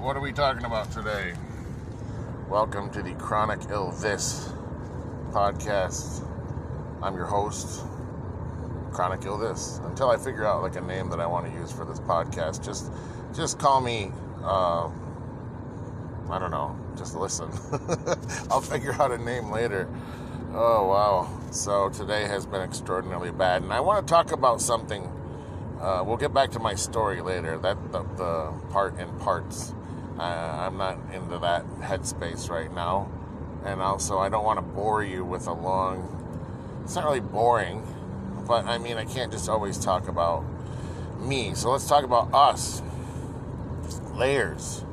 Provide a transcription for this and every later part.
What are we talking about today? Welcome to the Chronic Ill This podcast. I'm your host, Chronic Ill This. Until I figure out like a name that I want to use for this podcast, just just call me. Uh, I don't know. Just listen. I'll figure out a name later. Oh wow! So today has been extraordinarily bad, and I want to talk about something. Uh, we'll get back to my story later. That the, the part in parts. Uh, I'm not into that headspace right now, and also I don't want to bore you with a long. It's not really boring, but I mean I can't just always talk about me. So let's talk about us. Layers.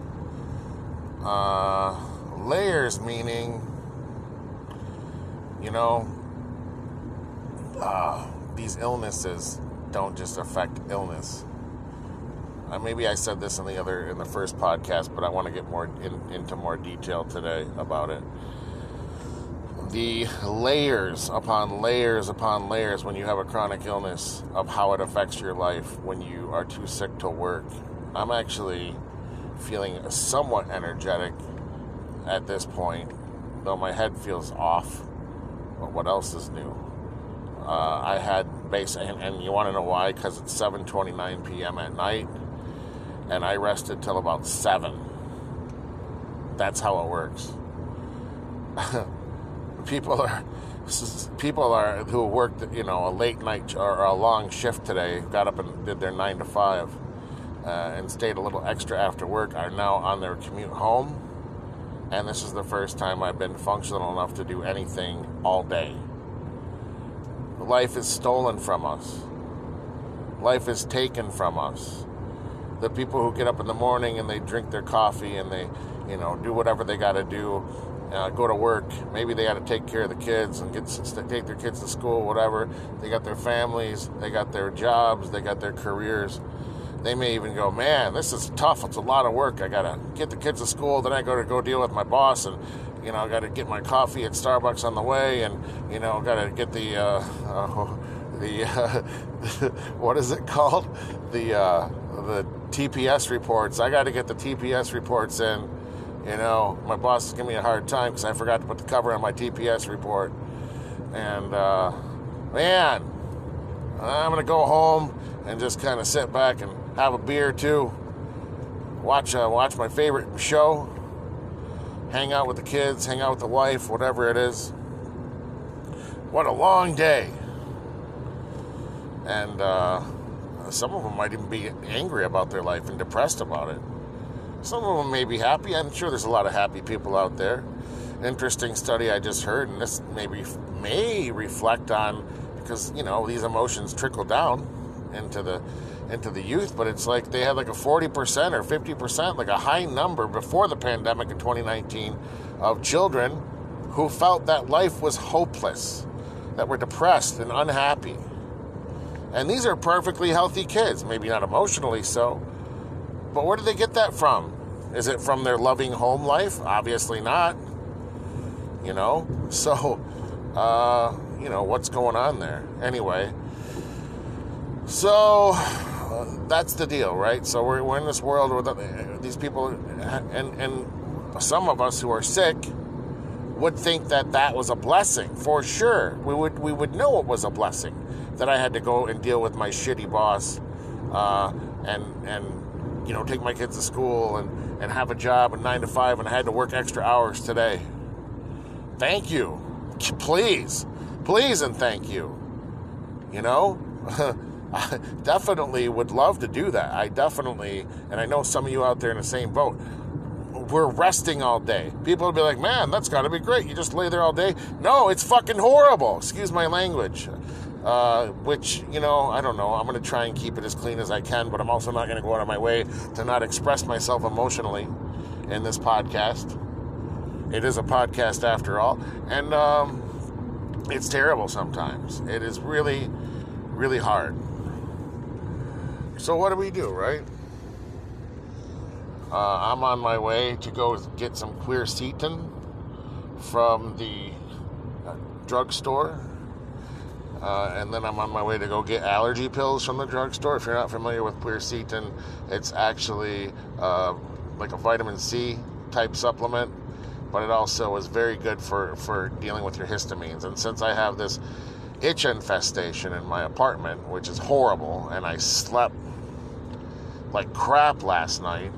Uh, layers meaning, you know, uh, these illnesses don't just affect illness. Uh, maybe I said this in the other in the first podcast, but I want to get more in, into more detail today about it. The layers upon layers upon layers when you have a chronic illness of how it affects your life when you are too sick to work. I'm actually feeling somewhat energetic at this point, though my head feels off. But what else is new? Uh, I had base, and, and you want to know why? Because it's 7:29 p.m. at night, and I rested till about seven. That's how it works. people are people are who worked, you know, a late night or a long shift today, got up and did their nine to five, uh, and stayed a little extra after work, are now on their commute home and this is the first time I've been functional enough to do anything all day. Life is stolen from us. Life is taken from us. The people who get up in the morning and they drink their coffee and they, you know, do whatever they got to do, uh, go to work. Maybe they got to take care of the kids and get take their kids to school, whatever. They got their families, they got their jobs, they got their careers they may even go, man, this is tough. It's a lot of work. I gotta get the kids to school. Then I got to go deal with my boss, and you know, I got to get my coffee at Starbucks on the way, and you know, got to get the uh, uh, the uh, what is it called? The uh, the TPS reports. I got to get the TPS reports in. You know, my boss is giving me a hard time because I forgot to put the cover on my TPS report. And uh, man, I'm gonna go home and just kind of sit back and have a beer too, watch uh, watch my favorite show, hang out with the kids, hang out with the wife, whatever it is. What a long day. And uh, some of them might even be angry about their life and depressed about it. Some of them may be happy. I'm sure there's a lot of happy people out there. Interesting study I just heard, and this maybe may reflect on because you know these emotions trickle down into the into the youth, but it's like they had like a 40% or 50%, like a high number before the pandemic in 2019 of children who felt that life was hopeless, that were depressed and unhappy. And these are perfectly healthy kids, maybe not emotionally so, but where did they get that from? Is it from their loving home life? Obviously not. You know? So, uh, you know, what's going on there? Anyway, so that's the deal, right? So we're, we're in this world where these people, and and some of us who are sick would think that that was a blessing for sure. We would we would know it was a blessing that I had to go and deal with my shitty boss, uh, and and you know take my kids to school and and have a job at nine to five, and I had to work extra hours today. Thank you, please, please, and thank you. You know. I definitely would love to do that. I definitely, and I know some of you out there in the same boat. We're resting all day. People will be like, man, that's got to be great. You just lay there all day. No, it's fucking horrible. Excuse my language. Uh, which, you know, I don't know. I'm going to try and keep it as clean as I can, but I'm also not going to go out of my way to not express myself emotionally in this podcast. It is a podcast after all. And um, it's terrible sometimes. It is really, really hard. So what do we do, right? Uh, I'm on my way to go get some quercetin from the uh, drugstore. Uh, and then I'm on my way to go get allergy pills from the drugstore. If you're not familiar with quercetin, it's actually uh, like a vitamin C type supplement, but it also is very good for, for dealing with your histamines. And since I have this itch infestation in my apartment, which is horrible, and I slept like crap last night,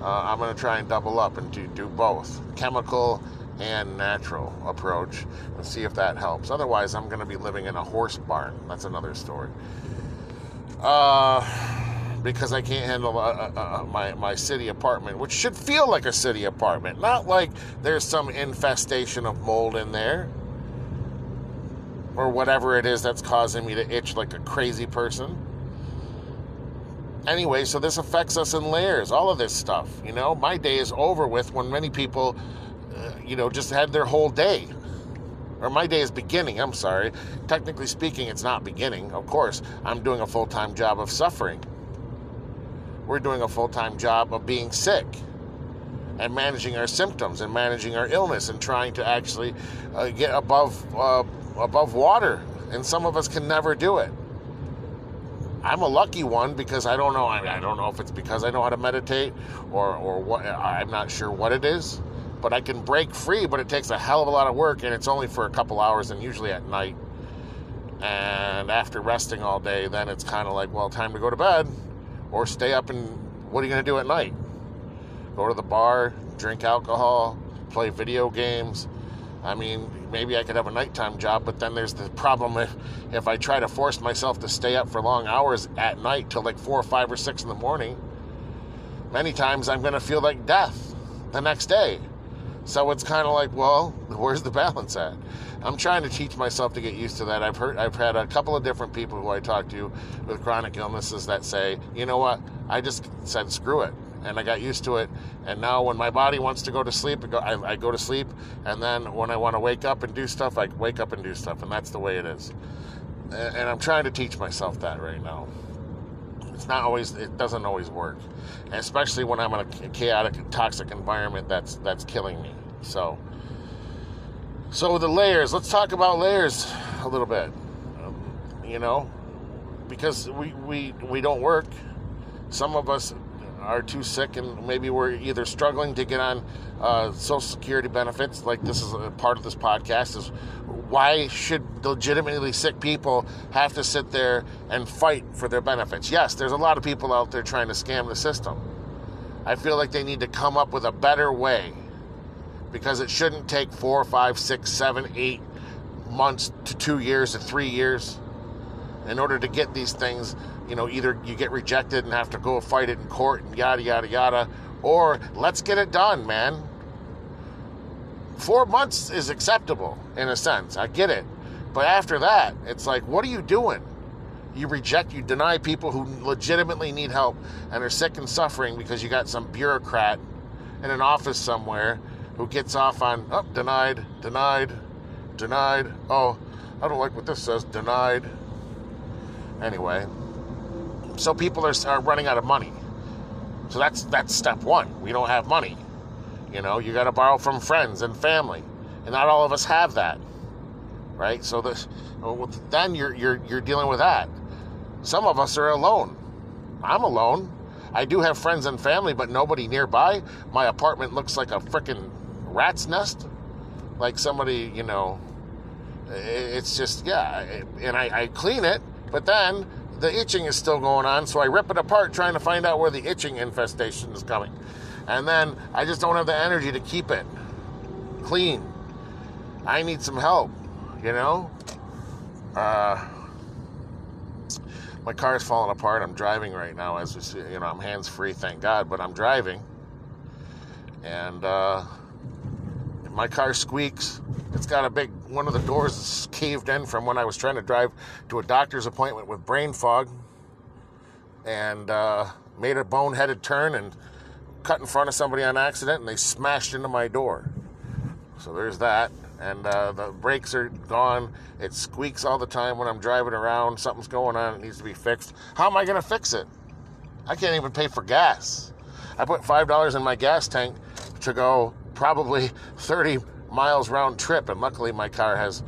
uh, I'm going to try and double up and do, do both chemical and natural approach and see if that helps. Otherwise, I'm going to be living in a horse barn. That's another story. Uh, because I can't handle uh, uh, uh, my, my city apartment, which should feel like a city apartment, not like there's some infestation of mold in there or whatever it is that's causing me to itch like a crazy person. Anyway, so this affects us in layers, all of this stuff. You know, my day is over with when many people, uh, you know, just had their whole day or my day is beginning. I'm sorry. Technically speaking, it's not beginning. Of course, I'm doing a full time job of suffering. We're doing a full time job of being sick and managing our symptoms and managing our illness and trying to actually uh, get above uh, above water. And some of us can never do it. I'm a lucky one because I don't know. I, don't know if it's because I know how to meditate or or what. I'm not sure what it is but I can break free, but it takes a hell of a lot of work and it's only for a couple hours and usually at night. And after resting all day, then it's kind of like, well, time to go to bed or stay up and what are you going to do at night? Go to the bar, drink alcohol, play video games. I mean, maybe I could have a nighttime job, but then there's the problem if, if I try to force myself to stay up for long hours at night till like four or five or six in the morning. Many times I'm going to feel like death the next day. So it's kind of like, well, where's the balance at? I'm trying to teach myself to get used to that. I've heard, I've had a couple of different people who I talk to with chronic illnesses that say, you know what? I just said screw it, and I got used to it. And now when my body wants to go to sleep, I go, to sleep. And then when I want to wake up and do stuff, I wake up and do stuff, and that's the way it is. And I'm trying to teach myself that right now. It's not always, it doesn't always work, especially when I'm in a chaotic, toxic environment that's that's killing me. So, so the layers. Let's talk about layers a little bit. Um, you know, because we we we don't work. Some of us are too sick, and maybe we're either struggling to get on uh, Social Security benefits. Like this is a part of this podcast is why should legitimately sick people have to sit there and fight for their benefits? Yes, there's a lot of people out there trying to scam the system. I feel like they need to come up with a better way because it shouldn't take four, five, six, seven, eight months to two years to three years in order to get these things. You know, either you get rejected and have to go fight it in court and yada, yada, yada, or let's get it done, man. Four months is acceptable in a sense. I get it. But after that, it's like, what are you doing? You reject, you deny people who legitimately need help and are sick and suffering because you got some bureaucrat in an office somewhere who gets off on, oh, denied, denied, denied. Oh, I don't like what this says, denied. Anyway, so people are, are running out of money. So that's that's step one. We don't have money. You know, you got to borrow from friends and family, and not all of us have that, right? So this, oh, then you're you're you're dealing with that. Some of us are alone. I'm alone. I do have friends and family, but nobody nearby. My apartment looks like a freaking rat's nest, like somebody, you know. It's just yeah, and I, I clean it, but then the itching is still going on, so I rip it apart trying to find out where the itching infestation is coming. And then I just don't have the energy to keep it clean. I need some help, you know? Uh, my car is falling apart. I'm driving right now as we see, you know, I'm hands free, thank God, but I'm driving. And uh, my car squeaks. It's got a big one of the doors is caved in from when I was trying to drive to a doctor's appointment with brain fog, and uh, made a boneheaded turn and cut in front of somebody on accident, and they smashed into my door. So there's that. And uh, the brakes are gone. It squeaks all the time when I'm driving around. Something's going on. It needs to be fixed. How am I going to fix it? I can't even pay for gas. I put $5 in my gas tank to go probably 30 miles round trip. And luckily, my car has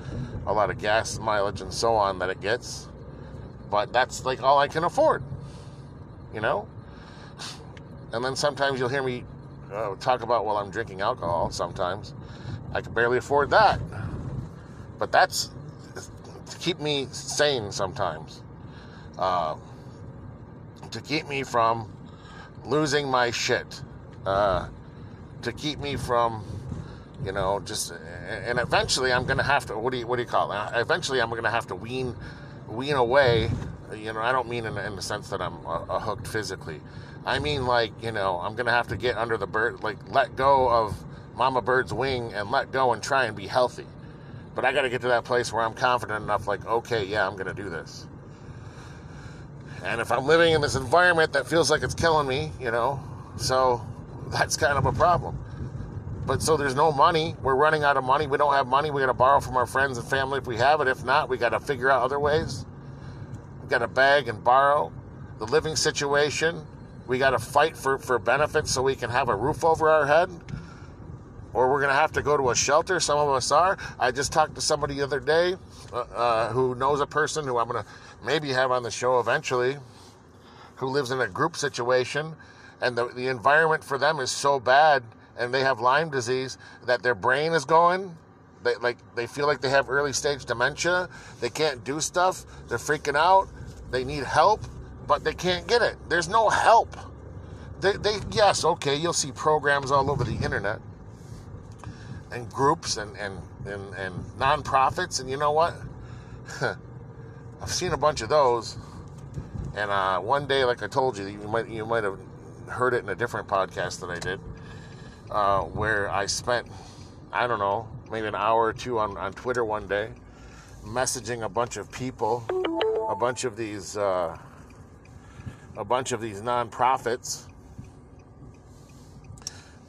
a lot of gas mileage and so on that it gets. But that's like all I can afford, you know? And then sometimes you'll hear me uh, talk about, well, I'm drinking alcohol sometimes. I can barely afford that. But that's to keep me sane sometimes. Uh, to keep me from losing my shit. Uh, to keep me from, you know, just and eventually I'm gonna have to. What do you what do you call it? Eventually I'm gonna have to wean wean away. You know, I don't mean in, in the sense that I'm uh, hooked physically. I mean like you know I'm gonna have to get under the bird, like let go of Mama Bird's wing and let go and try and be healthy. But I got to get to that place where I'm confident enough, like, okay, yeah, I'm gonna do this. And if I'm living in this environment that feels like it's killing me, you know, so that's kind of a problem. But so there's no money. We're running out of money. We don't have money. We got to borrow from our friends and family if we have it. If not, we got to figure out other ways. We got to beg and borrow. The living situation, we got to fight for, for benefits so we can have a roof over our head. Or we're going to have to go to a shelter. Some of us are. I just talked to somebody the other day uh, uh, who knows a person who I'm going to maybe have on the show eventually who lives in a group situation and the, the environment for them is so bad and they have Lyme disease that their brain is going. They like they feel like they have early stage dementia. They can't do stuff. They're freaking out. They need help, but they can't get it. There's no help. They, they yes, okay, you'll see programs all over the internet and groups and and and, and nonprofits, and you know what? I've seen a bunch of those. And uh, one day, like I told you, you might you might have heard it in a different podcast that I did, uh, where I spent, I don't know, maybe an hour or two on, on Twitter one day, messaging a bunch of people, a bunch of these, uh, a bunch of these nonprofits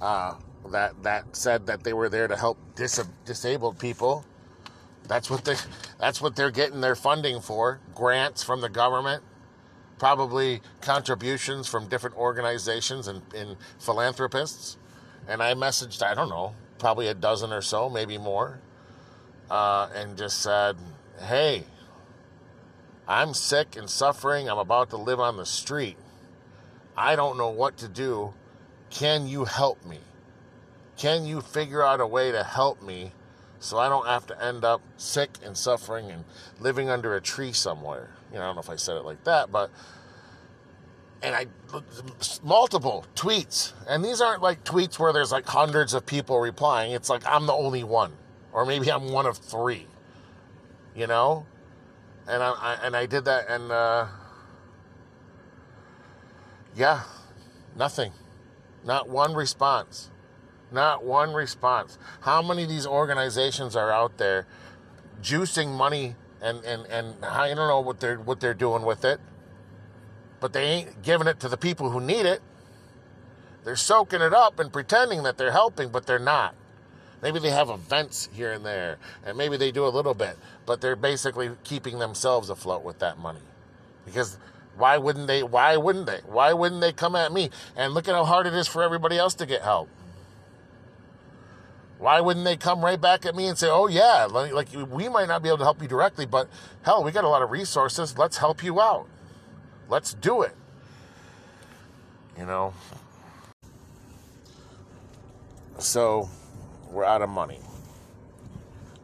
uh, that that said that they were there to help dis- disabled people. That's what they, that's what they're getting their funding for. Grants from the government probably contributions from different organizations and, and philanthropists. And I messaged, I don't know, probably a dozen or so, maybe more, uh, and just said, hey, I'm sick and suffering. I'm about to live on the street. I don't know what to do. Can you help me? Can you figure out a way to help me so I don't have to end up sick and suffering and living under a tree somewhere? You know, I don't know if I said it like that, but and I multiple tweets, and these aren't like tweets where there's like hundreds of people replying. It's like I'm the only one, or maybe I'm one of three. You know, and I, I and I did that, and uh, yeah, nothing, not one response, not one response. How many of these organizations are out there juicing money and and and I don't know what they're what they're doing with it, but they ain't giving it to the people who need it. They're soaking it up and pretending that they're helping, but they're not. Maybe they have events here and there, and maybe they do a little bit, but they're basically keeping themselves afloat with that money. Because why wouldn't they? Why wouldn't they? Why wouldn't they come at me? And look at how hard it is for everybody else to get help. Why wouldn't they come right back at me and say, "Oh yeah, like we might not be able to help you directly, but hell, we got a lot of resources. Let's help you out. Let's do it." You know. So, we're out of money.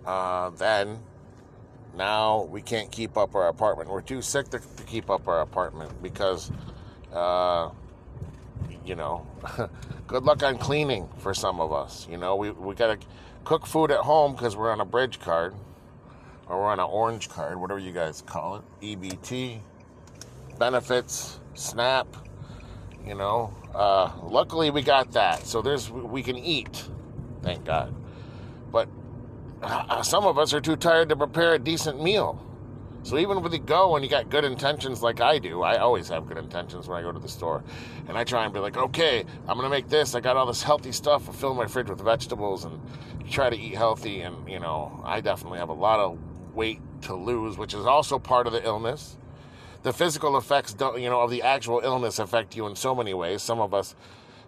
Uh, then, now we can't keep up our apartment. We're too sick to, to keep up our apartment because, uh, you know. good luck on cleaning for some of us. You know, we, we got to cook food at home because we're on a bridge card or we're on an orange card, whatever you guys call it. EBT, benefits, SNAP. You know, uh, luckily we got that, so there's we can eat, thank God. But uh, some of us are too tired to prepare a decent meal. So even when you go and you got good intentions like I do, I always have good intentions when I go to the store. And I try and be like, okay, I'm going to make this. I got all this healthy stuff. I fill my fridge with vegetables and try to eat healthy. And, you know, I definitely have a lot of weight to lose, which is also part of the illness. The physical effects, don't, you know, of the actual illness affect you in so many ways. Some of us,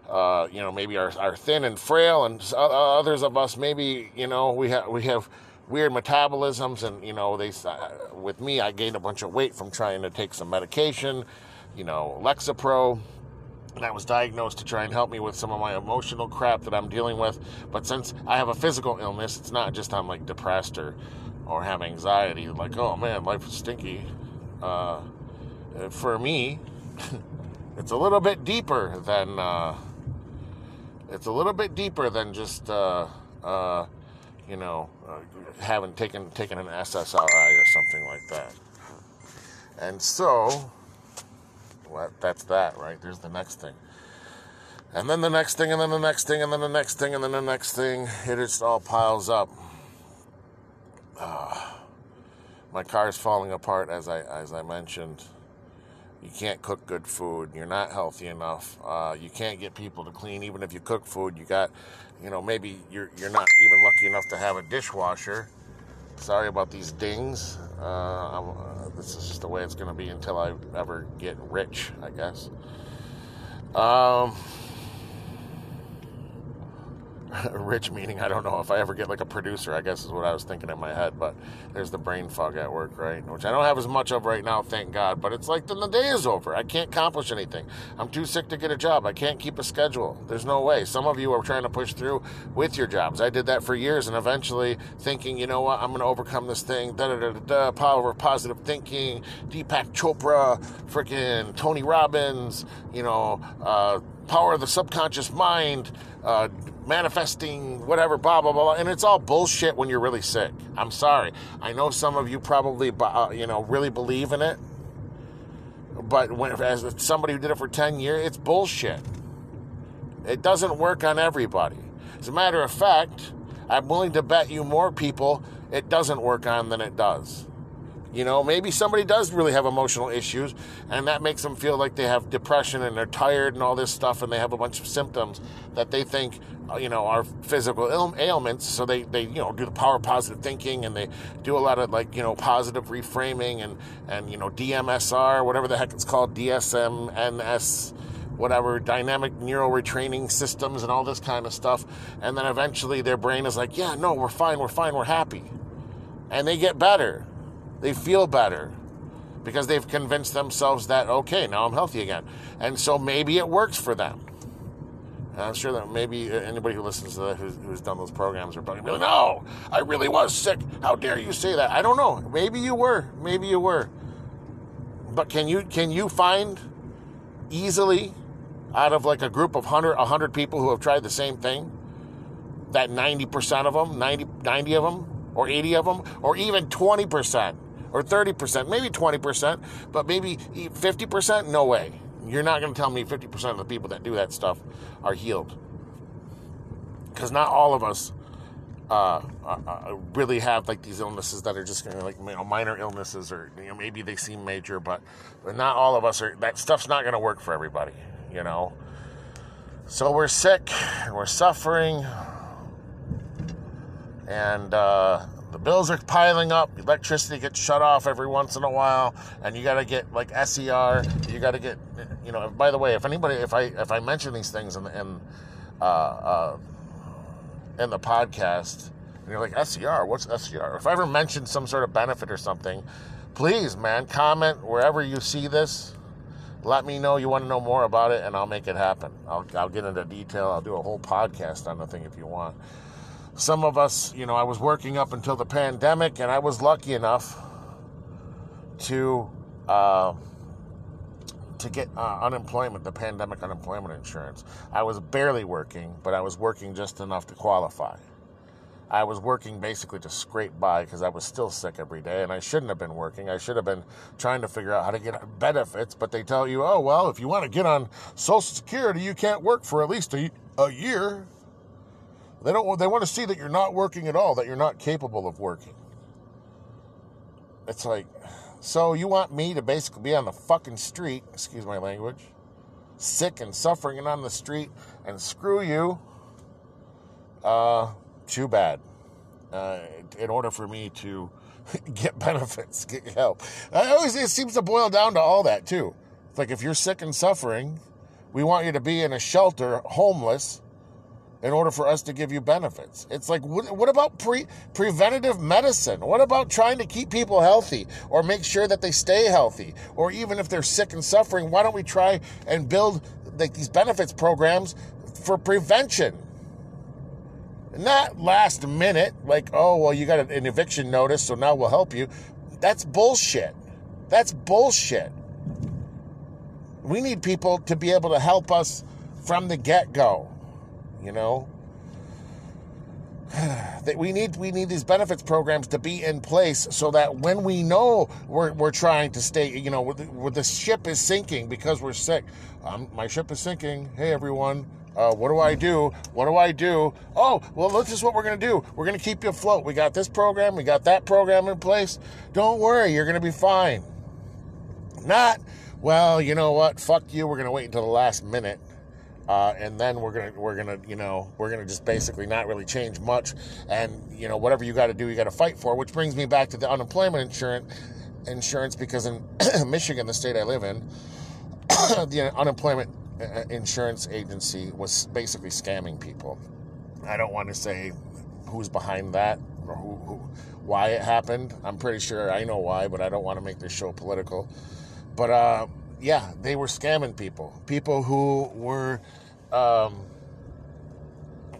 uh, you know, maybe are, are thin and frail, and others of us maybe, you know, we have we have weird metabolisms and you know they uh, with me i gained a bunch of weight from trying to take some medication you know lexapro And I was diagnosed to try and help me with some of my emotional crap that I'm dealing with. But since I have a physical illness, it's not just I'm like depressed or, or have anxiety. Like, oh man, life is stinky. Uh, for me, it's a little bit deeper than uh, it's a little bit deeper than just uh, uh, you know uh, having taken taken an SSRI or something like that. And so, well, that's that, right? There's the next thing. And then the next thing, and then the next thing, and then the next thing, and then the next thing. It just all piles up. Uh, my car is falling apart, as I as I mentioned. You can't cook good food. You're not healthy enough. Uh, you can't get people to clean, even if you cook food. You got, you know, maybe you're you're not even lucky enough to have a dishwasher. Sorry about these dings. Uh, uh, this is just the way it's going to be until I ever get rich, I guess. Um, rich meaning I don't know if I ever get like a producer, I guess is what I was thinking in my head. But there's the brain fog at work, right? Which I don't have as much of right now, thank God. But it's like then the day is over. I can't accomplish anything. I'm too sick to get a job. I can't keep a schedule. There's no way. Some of you are trying to push through with your jobs. I did that for years and eventually thinking, you know what, I'm going to overcome this thing. Da da da da da. Power of positive thinking. Deepak Chopra, freaking Tony Robbins, you know, uh, power of the subconscious mind. Uh, manifesting whatever, blah, blah, blah, And it's all bullshit when you're really sick. I'm sorry. I know some of you probably, uh, you know, really believe in it. But when, as somebody who did it for 10 years, it's bullshit. It doesn't work on everybody. As a matter of fact, I'm willing to bet you more people it doesn't work on than it does. You know, maybe somebody does really have emotional issues, and that makes them feel like they have depression and they're tired and all this stuff, and they have a bunch of symptoms that they think, uh, you know, are physical ailments. So they, they, you know, do the power positive thinking and they do a lot of like, you know, positive reframing and, and, you know, DMSR, whatever the heck it's called, DSM, NS, whatever, dynamic neural retraining systems and all this kind of stuff. And then eventually their brain is like, yeah, no, we're fine, we're fine, we're happy. And they get better they feel better because they've convinced themselves that, okay, now I'm healthy again. And so maybe it works for them. And I'm sure that maybe uh, anybody who listens to that who's, who's done those programs are probably like, no, I really was sick. How dare you say that? I don't know. Maybe you were. Maybe you were. But can you can you find easily out of like a group of 100, 100 people who have tried the same thing that 90% of them, 90, 90 of them, or 80 of them, or even 20%? Or 30%, maybe 20%, but maybe 50%? No way. You're not going to tell me 50% of the people that do that stuff are healed. Because not all of us uh, uh, uh, really have like these illnesses that are just to like you know, minor illnesses or you know maybe they seem major, but but not all of us are. That stuff's not going to work for everybody, you know. So we're sick we're suffering, and uh, the bills are piling up. Electricity gets shut off every once in a while, and you got to get like SER. You got to get, you know. By the way, if anybody, if I if I mention these things in in uh, uh, in the podcast, and you're like SER, what's SER? If I ever mention some sort of benefit or something, please, man, comment wherever you see this. Let me know you want to know more about it, and I'll make it happen. I'll, I'll get into detail. I'll do a whole podcast on the thing if you want some of us, you know, I was working up until the pandemic, and I was lucky enough to uh, to get uh, unemployment, the pandemic unemployment insurance. I was barely working, but I was working just enough to qualify. I was working basically to scrape by because I was still sick every day, and I shouldn't have been working. I should have been trying to figure out how to get benefits, but they tell you, oh well, if you want to get on Social Security, you can't work for at least a, a year. They don't. They want to see that you're not working at all, that you're not capable of working. It's like, so you want me to basically be on the fucking street? Excuse my language. Sick and suffering and on the street, and screw you. Uh, too bad. Uh, in order for me to get benefits, get help. I always it seems to boil down to all that too. It's like if you're sick and suffering, we want you to be in a shelter, homeless, in order for us to give you benefits. It's like, what, what about pre, preventative medicine? What about trying to keep people healthy or make sure that they stay healthy? Or even if they're sick and suffering, why don't we try and build like these benefits programs for prevention. Not last minute, like, oh, well, you got an eviction notice, so now we'll help you. That's bullshit. That's bullshit. We need people to be able to help us from the get go, you know? that we need we need these benefits programs to be in place so that when we know we're, we're trying to stay you know where the ship is sinking because we're sick um, my ship is sinking hey everyone uh, what do I do? What do I do? Oh, well, this is what we're going to do. We're going to keep you afloat. We got this program, we got that program in place. Don't worry, you're going to be fine. Not, well, you know what? Fuck you. We're going to wait until the last minute. Uh, and then we're gonna we're gonna you know we're gonna just basically not really change much, and you know whatever you got to do, you got to fight for. Which brings me back to the unemployment insurance insurance because in Michigan, the state I live in, the unemployment uh, insurance agency was basically scamming people. I don't want to say who's behind that or who, who, why it happened. I'm pretty sure I know why, but I don't want to make this show political. But uh, yeah, they were scamming people. People who were um,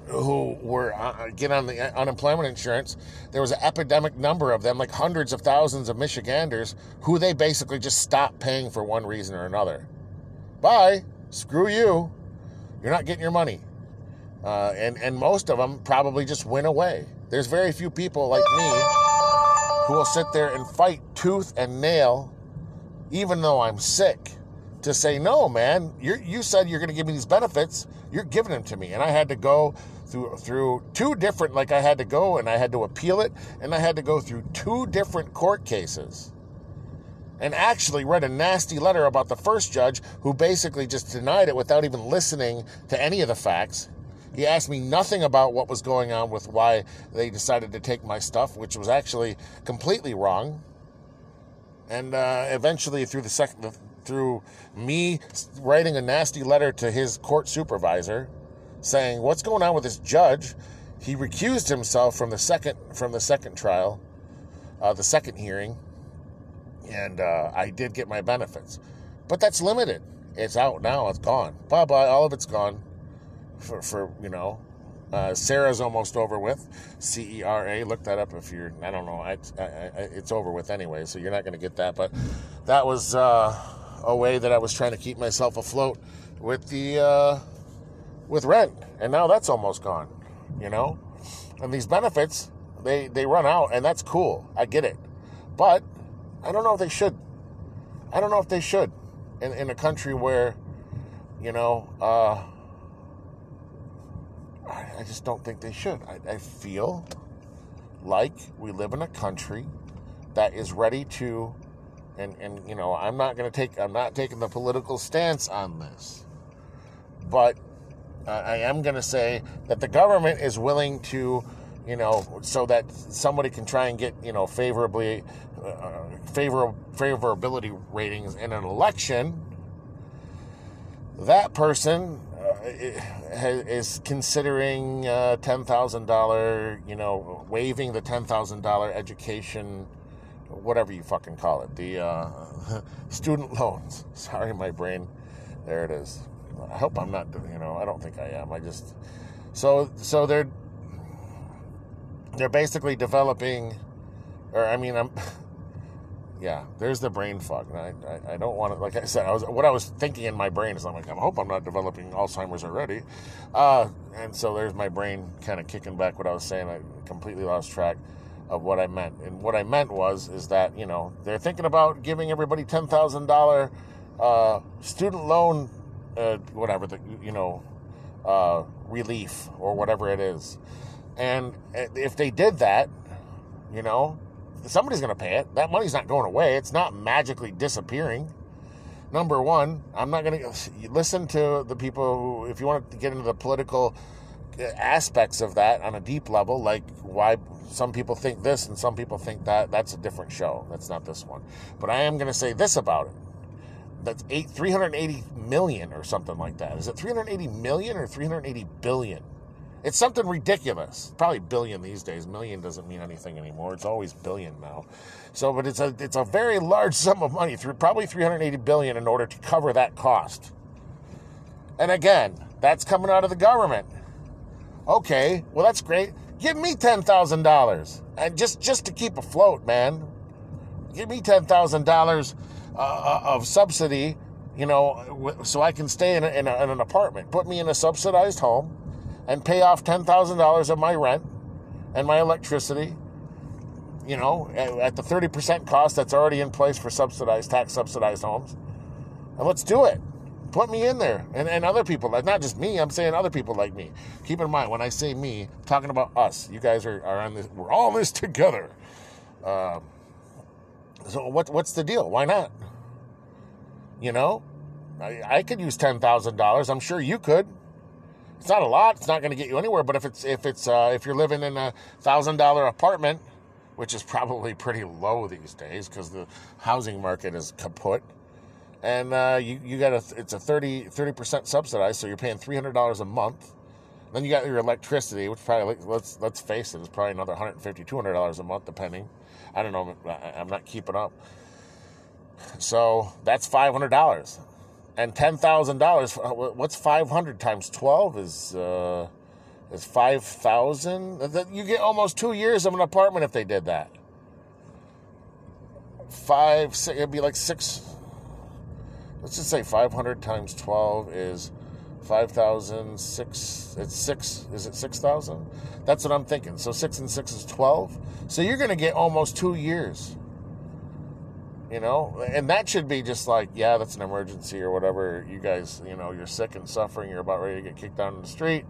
who were uh, get on the unemployment insurance. There was an epidemic number of them, like hundreds of thousands of Michiganders, who they basically just stopped paying for one reason or another. Bye screw you. You're not getting your money. Uh, and, and most of them probably just went away. There's very few people like me who will sit there and fight tooth and nail, even though I'm sick, to say, no, man, you said you're going to give me these benefits. You're giving them to me. And I had to go through, through two different, like I had to go and I had to appeal it, and I had to go through two different court cases and actually read a nasty letter about the first judge who basically just denied it without even listening to any of the facts. He asked me nothing about what was going on with why they decided to take my stuff, which was actually completely wrong. And uh, eventually, through the second, through me writing a nasty letter to his court supervisor, saying what's going on with this judge, he recused himself from the second from the second trial, uh, the second hearing, and uh, I did get my benefits. But that's limited. It's out now. It's gone. Bye bye. All of it's gone. For for you know, uh, CERA's almost over with. C E R A. Look that up if you're. I don't know. I, I, I, it's over with anyway, so you're not going to get that. But that was uh, a way that I was trying to keep myself afloat with the uh, with rent, and now that's almost gone. You know, and these benefits they they run out, and that's cool. I get it, but I don't know if they should. I don't know if they should in, in a country where, you know, uh, I, just don't think they should. I, I feel like we live in a country that is ready to, and, and you know, I'm not going to take, I'm not taking the political stance on this, but I am going to say that the government is willing to you know, so that somebody can try and get, you know, favorably, uh, favor, favorability ratings in an election, that person uh, is considering uh, $10,000, you know, waiving the $10,000 education, whatever you fucking call it, the uh, student loans. Sorry, my brain. There it is. I hope I'm not, you know, I don't think I am. I just, so, so they're, they're basically developing, or I mean, I'm, yeah, there's the brain fog. I, I, I, don't want to, like I said, I was what I was thinking in my brain is I'm like, I hope I'm not developing Alzheimer's already. Uh, and so there's my brain kind of kicking back what I was saying. I completely lost track of what I meant. And what I meant was, is that, you know, they're thinking about giving everybody $10,000 uh, student loan, uh, whatever, the, you know, uh, relief or whatever it is. And if they did that, you know, somebody's going to pay it. That money's not going away. It's not magically disappearing. Number one, I'm not going to listen to the people who, if you want to get into the political aspects of that on a deep level, like why some people think this and some people think that, that's a different show. That's not this one. But I am going to say this about it. That's eight, 380 million or something like that. Is it 380 million or 380 billion? It's something ridiculous. Probably billion these days. Million doesn't mean anything anymore. It's always billion now. So, but it's a it's a very large sum of money. Through probably 380 billion in order to cover that cost. And again, that's coming out of the government. Okay, well that's great. Give me ten thousand dollars, and just just to keep afloat, man. Give me ten thousand uh, dollars of subsidy, you know, so I can stay in, a, in, a, in an apartment. Put me in a subsidized home, and pay off ten thousand dollars of my rent and my electricity. You know, at the thirty percent cost that's already in place for subsidized tax subsidized homes, and let's do it. Put me in there and, and other people, like not just me, I'm saying other people like me. Keep in mind, when I say me, I'm talking about us. You guys are, are on this, we're all this together. Uh, so what, what's the deal? Why not? You know, I, I could use $10,000. I'm sure you could. It's not a lot. It's not going to get you anywhere. But if it's, if it's, uh, if you're living in a thousand dollar apartment, which is probably pretty low these days because the housing market is kaput and uh, you you got a it's a 30 percent subsidized, so you're paying three hundred dollars a month. Then you got your electricity, which probably let's let's face it, is probably another 150 200 dollars a month, depending. I don't know. I'm not keeping up. So that's five hundred dollars, and ten thousand dollars. What's five hundred times twelve is uh, is five thousand. You get almost two years of an apartment if they did that. Five, six, it'd be like six let's just say 500 times 12 is 5,000, 6, it's 6, is it 6,000? That's what I'm thinking. So 6 and 6 is 12. So you're going to get almost two years. You know, and that should be just like, yeah, that's an emergency or whatever. You guys, you know, you're sick and suffering. You're about ready to get kicked out in the street.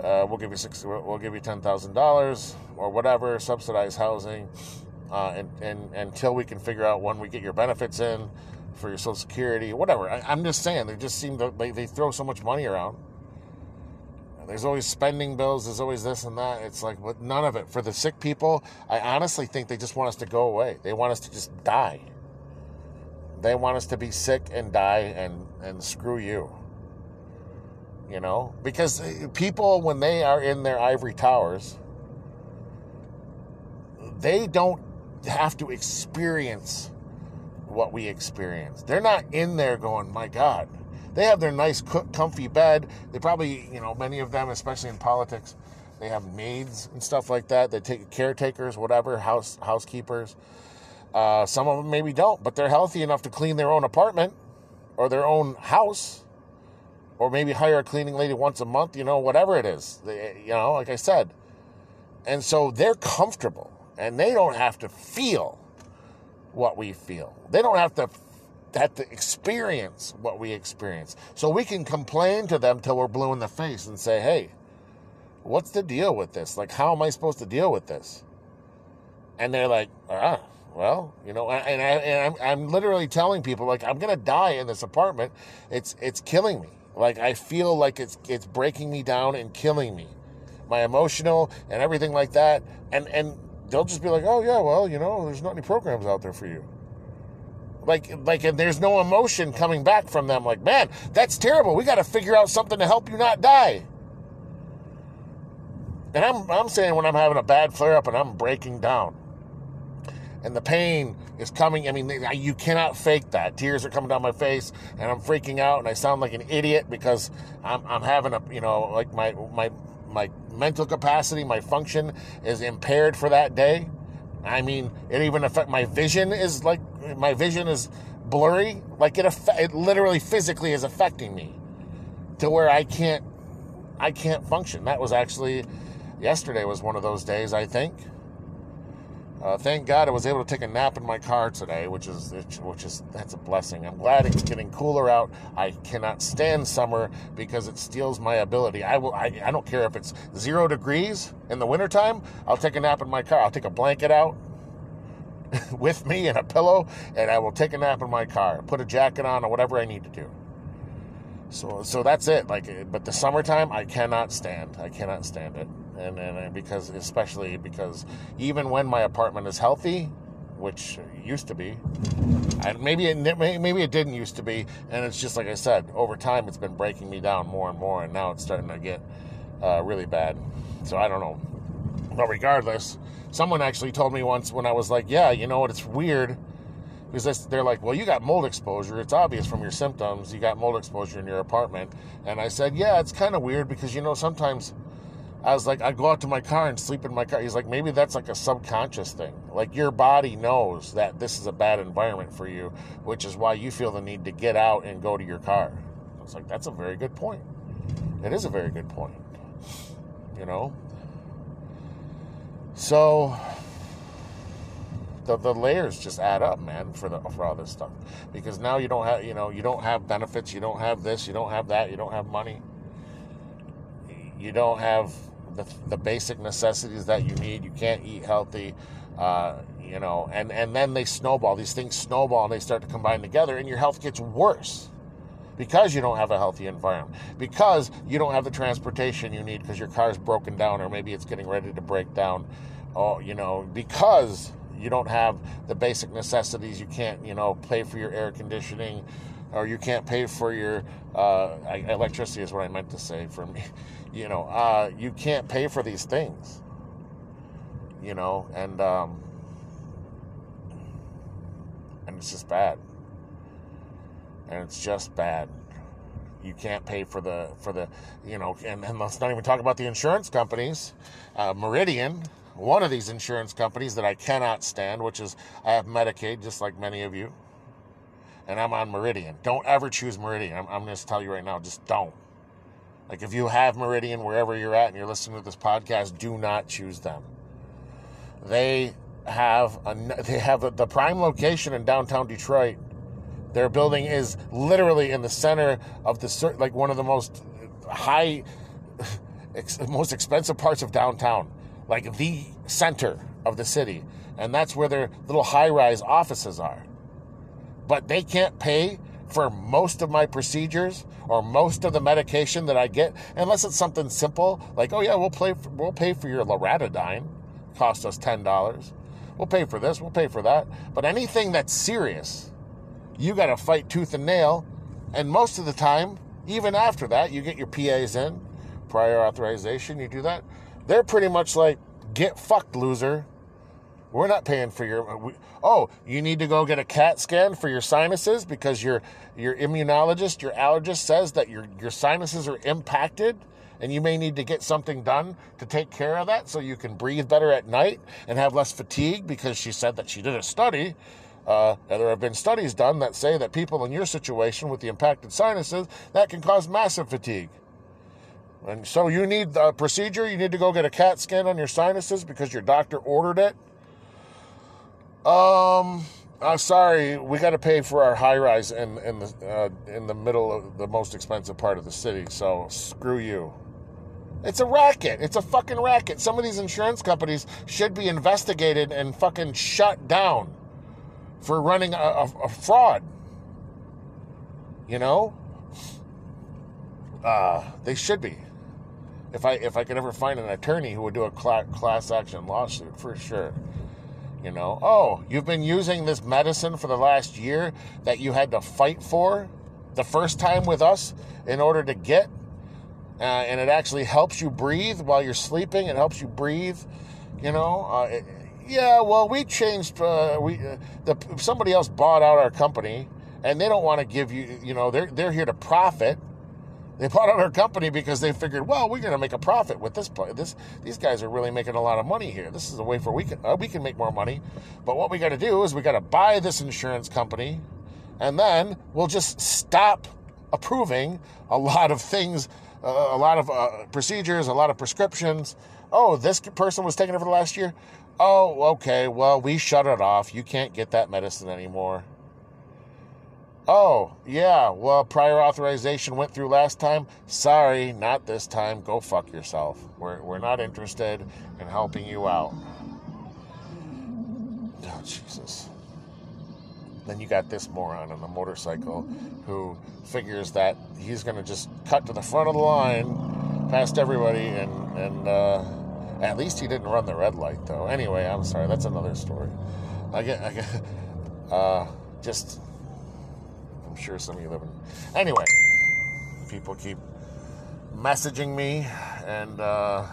Uh, we'll give you six. We'll give you ten thousand dollars or whatever, subsidized housing, uh, and, and until we can figure out when we get your benefits in, for your Social Security, whatever. I, am just saying, they just seem to they, they throw so much money around. There's always spending bills. There's always this and that. It's like, but none of it for the sick people. I honestly think they just want us to go away. They want us to just die. They want us to be sick and die and and screw you. You know, because uh, people when they are in their ivory towers, they don't have to experience what we experience. They're not in there going, my God. They have their nice, comfy bed. They probably, you know, many of them, especially in politics, they have maids and stuff like that. They take caretakers, whatever, house housekeepers. Uh, some of them maybe don't, but they're healthy enough to clean their own apartment or their own house, or maybe hire a cleaning lady once a month. You know, whatever it is. They, you know, like I said, and so they're comfortable and they don't have to feel what we feel. They don't have to have to experience what we experience. So we can complain to them till we're blue in the face and say, "Hey, what's the deal with this? Like, how am I supposed to deal with this?" And they're like, "Ah, well, you know." And, I, and I'm, I'm literally telling people, like, I'm gonna die in this apartment. It's it's killing me. Like, I feel like it's it's breaking me down and killing me, my emotional and everything like that. And and they'll just be like, "Oh yeah, well, you know, there's not any programs out there for you." Like, like, and there's no emotion coming back from them. Like, man, that's terrible. We got to figure out something to help you not die. And I'm, I'm saying when I'm having a bad flare up and I'm breaking down, and the pain is coming. I mean, you cannot fake that. Tears are coming down my face, and I'm freaking out, and I sound like an idiot because I'm, I'm having a, you know, like my my my mental capacity, my function is impaired for that day. I mean, it even affect my vision is like my vision is blurry. Like it, it literally physically is affecting me to where I can't, I can't function. That was actually yesterday was one of those days. I think. Uh, thank God I was able to take a nap in my car today, which is which is that's a blessing. I'm glad it's getting cooler out. I cannot stand summer because it steals my ability. I will. I, I don't care if it's zero degrees in the wintertime. I'll take a nap in my car. I'll take a blanket out with me and a pillow, and I will take a nap in my car. Put a jacket on or whatever I need to do. So so that's it. Like, but the summertime I cannot stand. I cannot stand it and and because especially because even when my apartment is healthy, which used to be, and maybe it maybe it didn't used to be, and it's just like I said, over time it's been breaking me down more and more, and now it's starting to get uh, really bad. So I don't know, but regardless, someone actually told me once when I was like, yeah, you know what, it's weird because they're like, well, you got mold exposure. It's obvious from your symptoms. You got mold exposure in your apartment. And I said, yeah, it's kind of weird because, you know, sometimes I was like, I go out to my car and sleep in my car. He's like, maybe that's like a subconscious thing. Like your body knows that this is a bad environment for you, which is why you feel the need to get out and go to your car. I was like, that's a very good point. It is a very good point. You know? So the, the layers just add up, man, for the for all this stuff. Because now you don't have you know, you don't have benefits, you don't have this, you don't have that, you don't have money. You don't have the, the basic necessities that you need. You can't eat healthy, uh, you know, and, and then they snowball. These things snowball and they start to combine together, and your health gets worse because you don't have a healthy environment, because you don't have the transportation you need because your car's broken down or maybe it's getting ready to break down, or, you know, because you don't have the basic necessities. You can't, you know, pay for your air conditioning or you can't pay for your uh, electricity is what I meant to say for me. You know, uh, you can't pay for these things. You know, and um, and it's just bad. And it's just bad. You can't pay for the for the you know, and, and let's not even talk about the insurance companies. Uh, Meridian, one of these insurance companies that I cannot stand, which is I have Medicaid, just like many of you and I'm on Meridian. Don't ever choose Meridian. I'm, I'm going to tell you right now, just don't. Like if you have Meridian wherever you're at and you're listening to this podcast, do not choose them. They have a, they have a, the prime location in downtown Detroit. Their building is literally in the center of the like one of the most high, ex, most expensive parts of downtown, like the center of the city, and that's where their little high-rise offices are but they can't pay for most of my procedures or most of the medication that I get unless it's something simple like, oh yeah, we'll pay for, we'll pay for your loratadine, cost us ten dollars. We'll pay for this, we'll pay for that. But anything that's serious, you got to fight tooth and nail. And most of the time, even after that, you get your PAs in, prior authorization. You do that. They're pretty much like, get fucked, loser. We're not paying for your. We, oh, you need to go get a CAT scan for your sinuses because your your immunologist, your allergist says that your your sinuses are impacted, and you may need to get something done to take care of that so you can breathe better at night and have less fatigue. Because she said that she did a study. Uh, there have been studies done that say that people in your situation with the impacted sinuses that can cause massive fatigue. And so you need a procedure. You need to go get a CAT scan on your sinuses because your doctor ordered it um, I'm sorry, we got to pay for our high rise in in the uh, in the middle of the most expensive part of the city. So screw you. It's a racket. It's a fucking racket. Some of these insurance companies should be investigated and fucking shut down for running a, a, a fraud. You know, uh, they should be. If I if I could ever find an attorney who would do a class action lawsuit, for sure. You know, oh, you've been using this medicine for the last year that you had to fight for the first time with us in order to get, uh, and it actually helps you breathe while you're sleeping. It helps you breathe. You know, uh, it, yeah. Well, we changed. Uh, we uh, the somebody else bought out our company, and they don't want to give you. You know, they're they're here to profit they bought out our company because they figured, well, we're going to make a profit with this. This these guys are really making a lot of money here. This is a way for we can uh, we can make more money. But what we got to do is we got to buy this insurance company, and then we'll just stop approving a lot of things, uh, a lot of uh, procedures, a lot of prescriptions. Oh, this person was taking it for the last year. Oh, okay. Well, we shut it off. You can't get that medicine anymore. Oh, yeah, well, prior authorization went through last time. Sorry, not this time. Go fuck yourself. We're, we're not interested in helping you out. Oh, Jesus. Then you got this moron on the motorcycle who figures that he's going to just cut to the front of the line past everybody and, and uh, at least he didn't run the red light, though. Anyway, I'm sorry. That's another story. I get, I get, uh, just sure some of you live in. Anyway, people keep messaging me, and uh,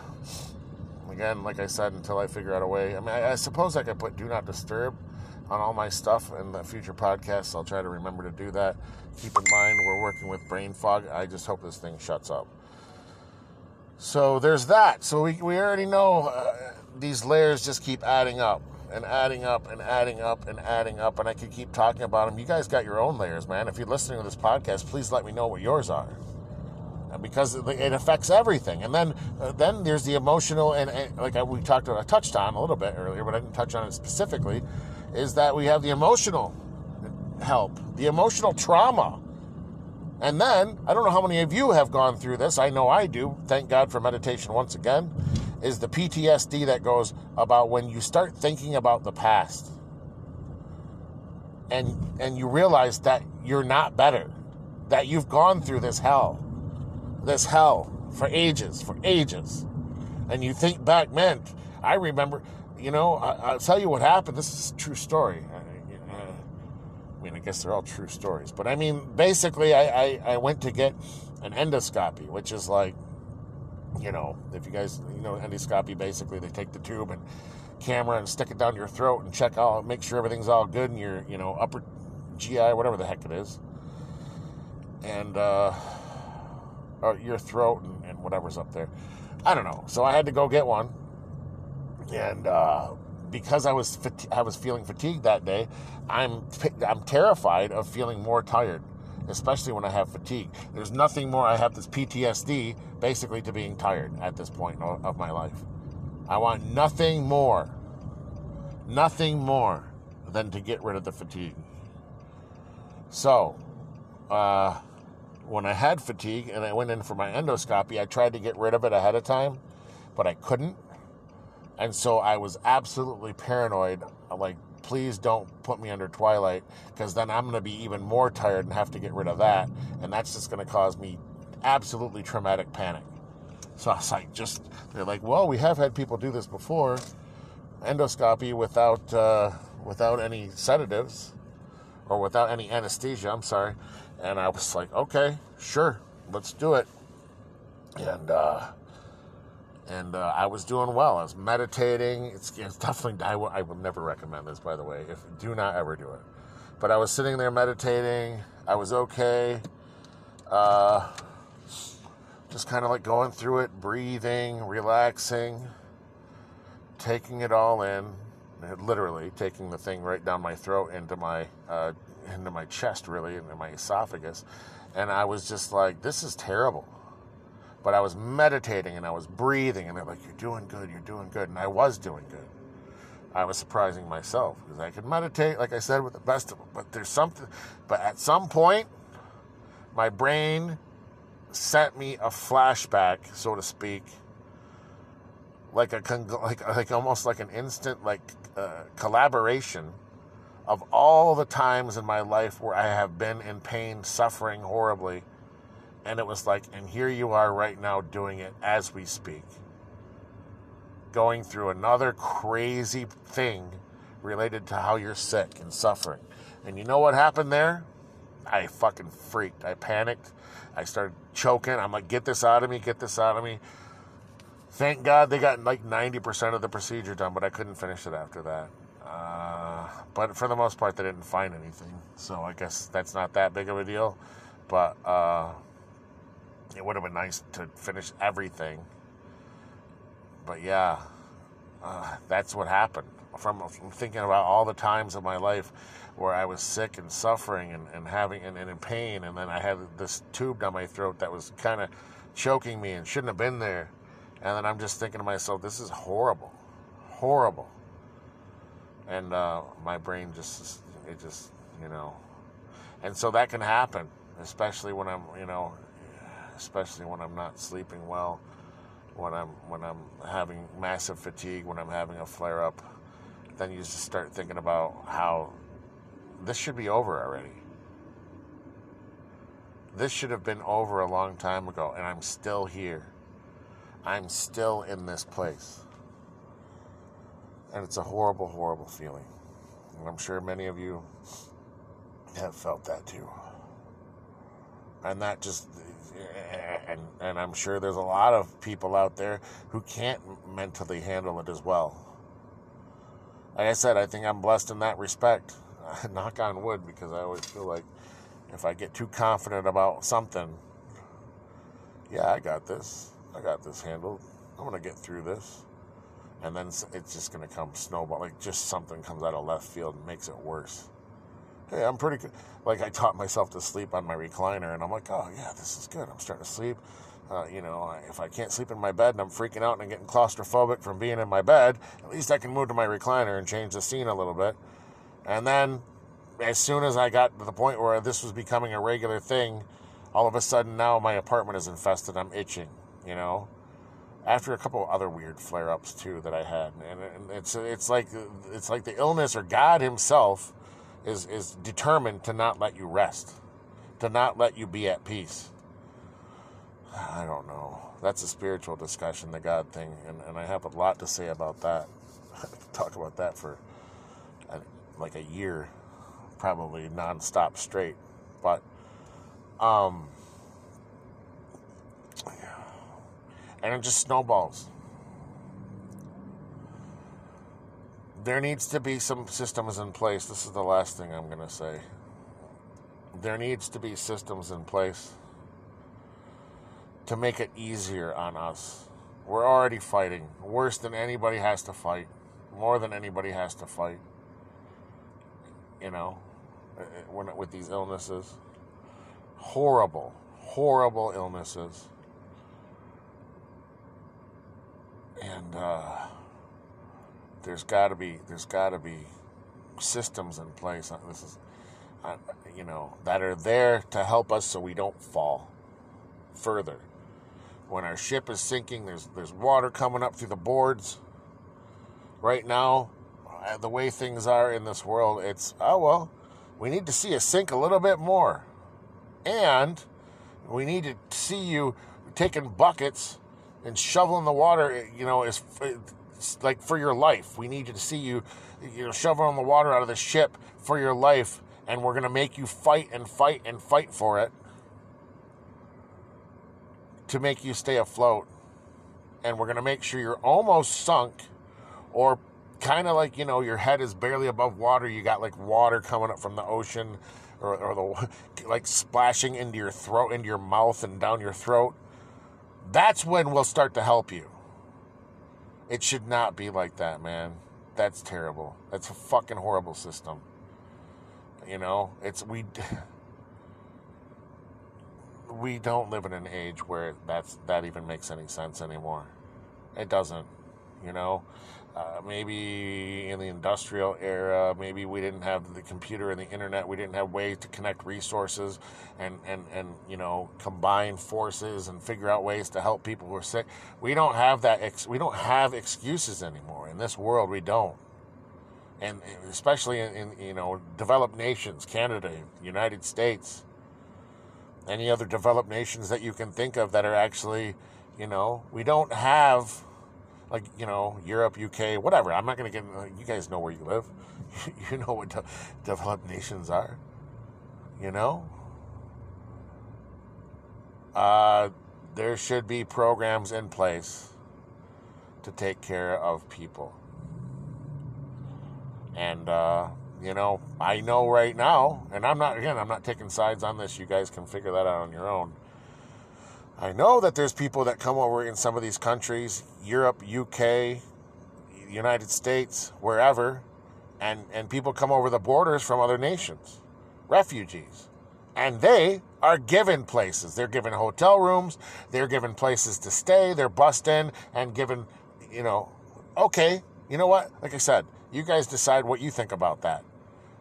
again, like I said, until I figure out a way. I mean, I, I suppose I could put "Do Not Disturb," on all my stuff in the future podcasts. I'll try to remember to do that. Keep in mind, we're working with brain fog. I just hope this thing shuts up. So there's that. So we, we already know uh, these layers just keep adding up and adding up and adding up and adding up. And I could keep talking about them. You guys got your own layers, man. If you're listening to this podcast, please let me know what yours are because it affects everything. And then uh, then there's the emotional and, and like I, we talked about, I touched on a little bit earlier, but I didn't touch on it specifically. Is that we have the emotional help, the emotional trauma. And then, I don't know how many of you have gone through this. I know I do. Thank God for meditation once again. Is the PTSD that goes about when you start thinking about the past and and you realize that you're not better, that you've gone through this hell this hell for ages, for ages. And you think back, man, I remember, you know, I, will tell you what happened. This is a true story. I, I, mean, I guess they're all true stories. But I mean, basically, I, I, I went to get an endoscopy, which is like, you know, if you guys, you know, endoscopy, basically, they take the tube and camera and stick it down your throat and check out, make sure everything's all good in your, you know, upper GI, whatever the heck it is. And, uh, your throat and, and whatever's up there. I don't know. So I had to go get one, and uh, because I was fati- I was feeling fatigued that day, I'm I'm terrified of feeling more tired, especially when I have fatigue. There's nothing more. I have this PTSD basically to being tired at this point of my life. I want nothing more, nothing more than to get rid of the fatigue. So, uh, when I had fatigue and I went in for my endoscopy, I tried to get rid of it ahead of time, but I couldn't. And so I was absolutely paranoid. Like, please don't put me under twilight because then I'm going to be even more tired and have to get rid of that. And that's just going to cause me absolutely traumatic panic. So I was like, just, they're like, well, we have had people do this before endoscopy without, uh, without any sedatives or without any anesthesia. I'm sorry. And I was like, okay, sure, let's do it. And uh, and uh, I was doing well. I was meditating. It's, it's definitely I, w- I would never recommend this, by the way. If do not ever do it. But I was sitting there meditating. I was okay. Uh, just kind of like going through it, breathing, relaxing, taking it all in. Literally taking the thing right down my throat into my uh, into my chest, really, into my esophagus. And I was just like, this is terrible. But I was meditating and I was breathing, and they're like, you're doing good, you're doing good. And I was doing good. I was surprising myself because I could meditate, like I said, with the best of them. But there's something, but at some point, my brain sent me a flashback, so to speak, like a like like almost like an instant like uh, collaboration of all the times in my life where I have been in pain, suffering horribly. And it was like, and here you are right now doing it as we speak. Going through another crazy thing related to how you're sick and suffering. And you know what happened there? I fucking freaked. I panicked. I started choking. I'm like, get this out of me, get this out of me. Thank God they got like 90% of the procedure done, but I couldn't finish it after that. Uh, but for the most part, they didn't find anything. So I guess that's not that big of a deal. But uh, it would have been nice to finish everything. But yeah, uh, that's what happened. From, from, thinking about all the times of my life where I was sick and suffering and, and having and, and in pain, and then I had this tube down my throat that was kind of choking me and shouldn't have been there. And then I'm just thinking to myself, this is horrible, horrible and uh, my brain just it just you know and so that can happen especially when i'm you know especially when i'm not sleeping well when i'm when i'm having massive fatigue when i'm having a flare up then you just start thinking about how this should be over already this should have been over a long time ago and i'm still here i'm still in this place and it's a horrible, horrible feeling. And I'm sure many of you have felt that too. And that just, Eh, and, and I'm sure there's a lot of people out there who can't mentally handle it as well. like I said, I think I'm blessed in that respect. Knock on wood, because I always feel like if I get too confident about something, yeah, I got this. I got this handled. I'm gonna get through this, and then it's just gonna come snowball. Like just something comes out of left field and makes it worse. Hey, I'm pretty good. Like I taught myself to sleep on my recliner, and I'm like, oh yeah, this is good. I'm starting to sleep. Uh, you know, if I can't sleep in my bed and I'm freaking out and I'm getting claustrophobic from being in my bed, at least I can move to my recliner and change the scene a little bit. And then, as soon as I got to the point where this was becoming a regular thing, all of a sudden now my apartment is infested. I'm itching, you know. After a couple other weird flare-ups too that I had, and it's it's like it's like the illness or God Himself is is determined to not let you rest, to not let you be at peace I don't know. That's a spiritual discussion, the God thing, and, and I have a lot to say about that. Talk about that for uh, like a year, probably nonstop straight. But, um, and it just snowballs. There needs to be some systems in place. This is the last thing I'm going to say. There needs to be systems in place to make it easier on us. We're already fighting worse than anybody has to fight, more than anybody has to fight. You know, uh, uh, with these illnesses, horrible, horrible illnesses, and uh, there's got to be there's got to be systems in place. This is, uh, you know, that are there to help us so we don't fall further when our ship is sinking, there's there's water coming up through the boards. Right now, uh, the way things are in this world, it's oh well, we need to see you sink a little bit more, and we need to see you taking buckets and shoveling the water. You know, is like for your life. We need you to see you, you know, shoveling the water out of the ship for your life, and we're gonna make you fight and fight and fight for it to make you stay afloat. And we're going to make sure you're almost sunk or kind of like, you know, your head is barely above water. You got like water coming up from the ocean or, or the like splashing into your throat, into your mouth and down your throat. That's when we'll start to help you. It should not be like that, man. That's terrible. That's a fucking horrible system. You know, it's we we don't live in an age where that's that even makes any sense anymore. It doesn't, you know. Uh, maybe in the industrial era, maybe we didn't have the computer and the internet. We didn't have ways to connect resources and, and, and you know combine forces and figure out ways to help people who are sick. We don't have that. Ex- we don't have excuses anymore in this world. We don't, and especially in, in you know developed nations, Canada, United States any other developed nations that you can think of that are actually, you know, we don't have like you know Europe, UK, whatever. I'm not going to get. You guys know where you live. you know what de- developed nations are. You know. Uh, there should be programs in place to take care of people. And uh, you know, I know right now, and I'm not, again, I'm not taking sides on this. You guys can figure that out on your own. I know that there's people that come over in some of these countries, Europe, UK, United States, wherever, and, and people come over the borders from other nations, refugees. And they are given places. They're given hotel rooms, they're given places to stay, they're bussed in and given, you know, okay, you know what? Like I said, you guys decide what you think about that.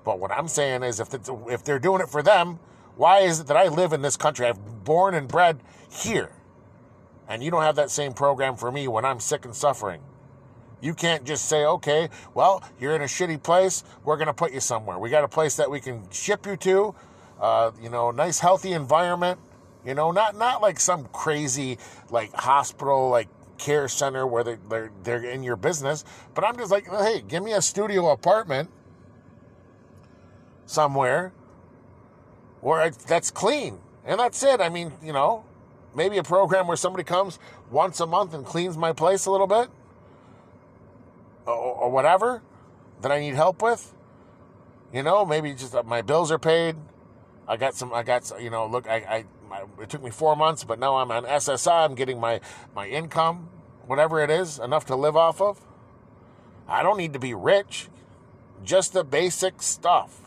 But what I'm saying is, if if they're doing it for them, why is it that I live in this country? I've born and bred here, and you don't have that same program for me when I'm sick and suffering. You can't just say, okay, well, you're in a shitty place. We're going to put you somewhere. We got a place that we can ship you to. Uh, you know, nice, healthy environment. You know, not not like some crazy like hospital like care center where they're, they're, they're in your business. But I'm just like, hey, give me a studio apartment somewhere where that's clean. And that's it. I mean, you know, maybe a program where somebody comes once a month and cleans my place a little bit or, or whatever. that I need help with. You know, maybe just uh, my bills are paid. I got some. I got you know. Look, I, I my, it took me four months, but now I'm on SSI. I'm getting my my income, whatever it is, enough to live off of. I don't need to be rich. Just the basic stuff.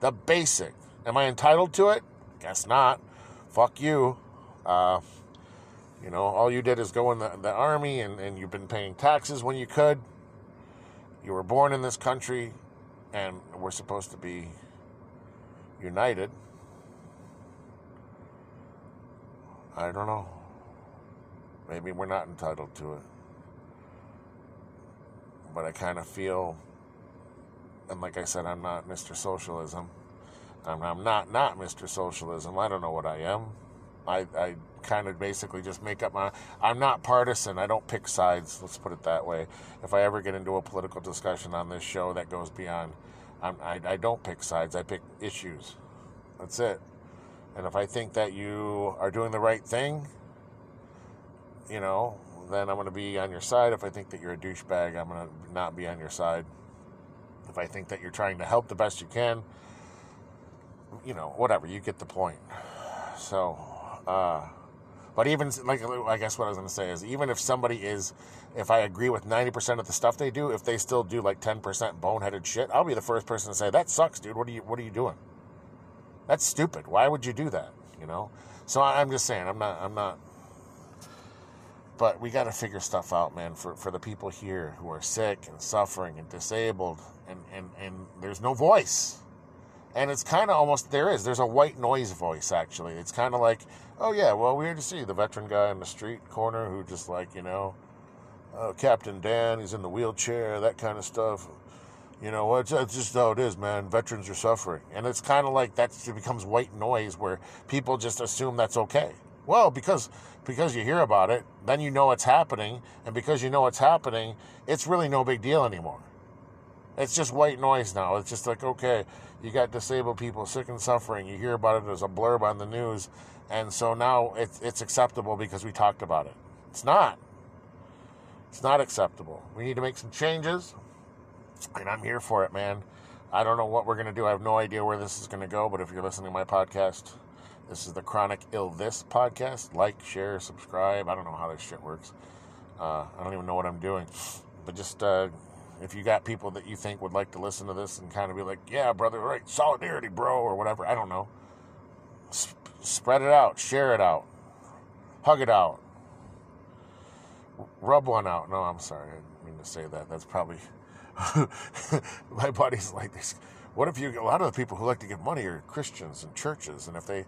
The basic. Am I entitled to it? Guess not. Fuck you. Uh, you know, all you did is go in the, the army and, and you've been paying taxes when you could. You were born in this country and we're supposed to be united. I don't know. Maybe we're not entitled to it. But I kind of feel, and like I said, I'm not Mr. Socialism. I'm, I'm not not Mr. Socialism. I don't know what I am. I, I kind of basically just make up my. I'm not partisan. I don't pick sides. Let's put it that way. If I ever get into a political discussion on this show that goes beyond, I'm, I, I don't pick sides. I pick issues. That's it. And if I think that you are doing the right thing, you know, then I'm going to be on your side. If I think that you're a douchebag, I'm going to not be on your side. If I think that you're trying to help the best you can, you know, whatever, you get the point. So, uh, but even like I guess what I was going to say is even if somebody is, if I agree with ninety percent of the stuff they do, if they still do like ten percent boneheaded shit, I'll be the first person to say that sucks, dude. What are you What are you doing? That's stupid. Why would you do that? You know. So I'm just saying, I'm not. I'm not. But we got to figure stuff out, man. For for the people here who are sick and suffering and disabled, and and and there's no voice and it's kind of almost there is there's a white noise voice actually. It's kind of like oh yeah well weird to see the veteran guy in the street corner who just like you know uh, captain dan he's in the wheelchair that kind of stuff. You know it's, it's just how it is man. Veterans are suffering. And it's kind of like that becomes white noise where people just assume that's okay. Well because because you hear about it then you know it's happening and because you know it's happening it's really no big deal anymore. It's just white noise now. It's just like, okay, you got disabled people sick and suffering. You hear about it as a blurb on the news. And so now it's, it's acceptable because we talked about it. It's not. It's not acceptable. We need to make some changes. And I'm here for it, man. I don't know what we're going to do. I have no idea where this is going to go. But if you're listening to my podcast, this is the Chronic Ill This podcast. Like, share, subscribe. I don't know how this shit works. Uh, I don't even know what I'm doing. But just uh, if you got people that you think would like to listen to this and kind of be like, yeah, brother, right, solidarity, bro, or whatever, I don't know. Sp- spread it out, share it out, hug it out, rub one out. No, I'm sorry, I didn't mean to say that. That's probably my buddy's like this. What if you? A lot of the people who like to give money are Christians and churches, and if they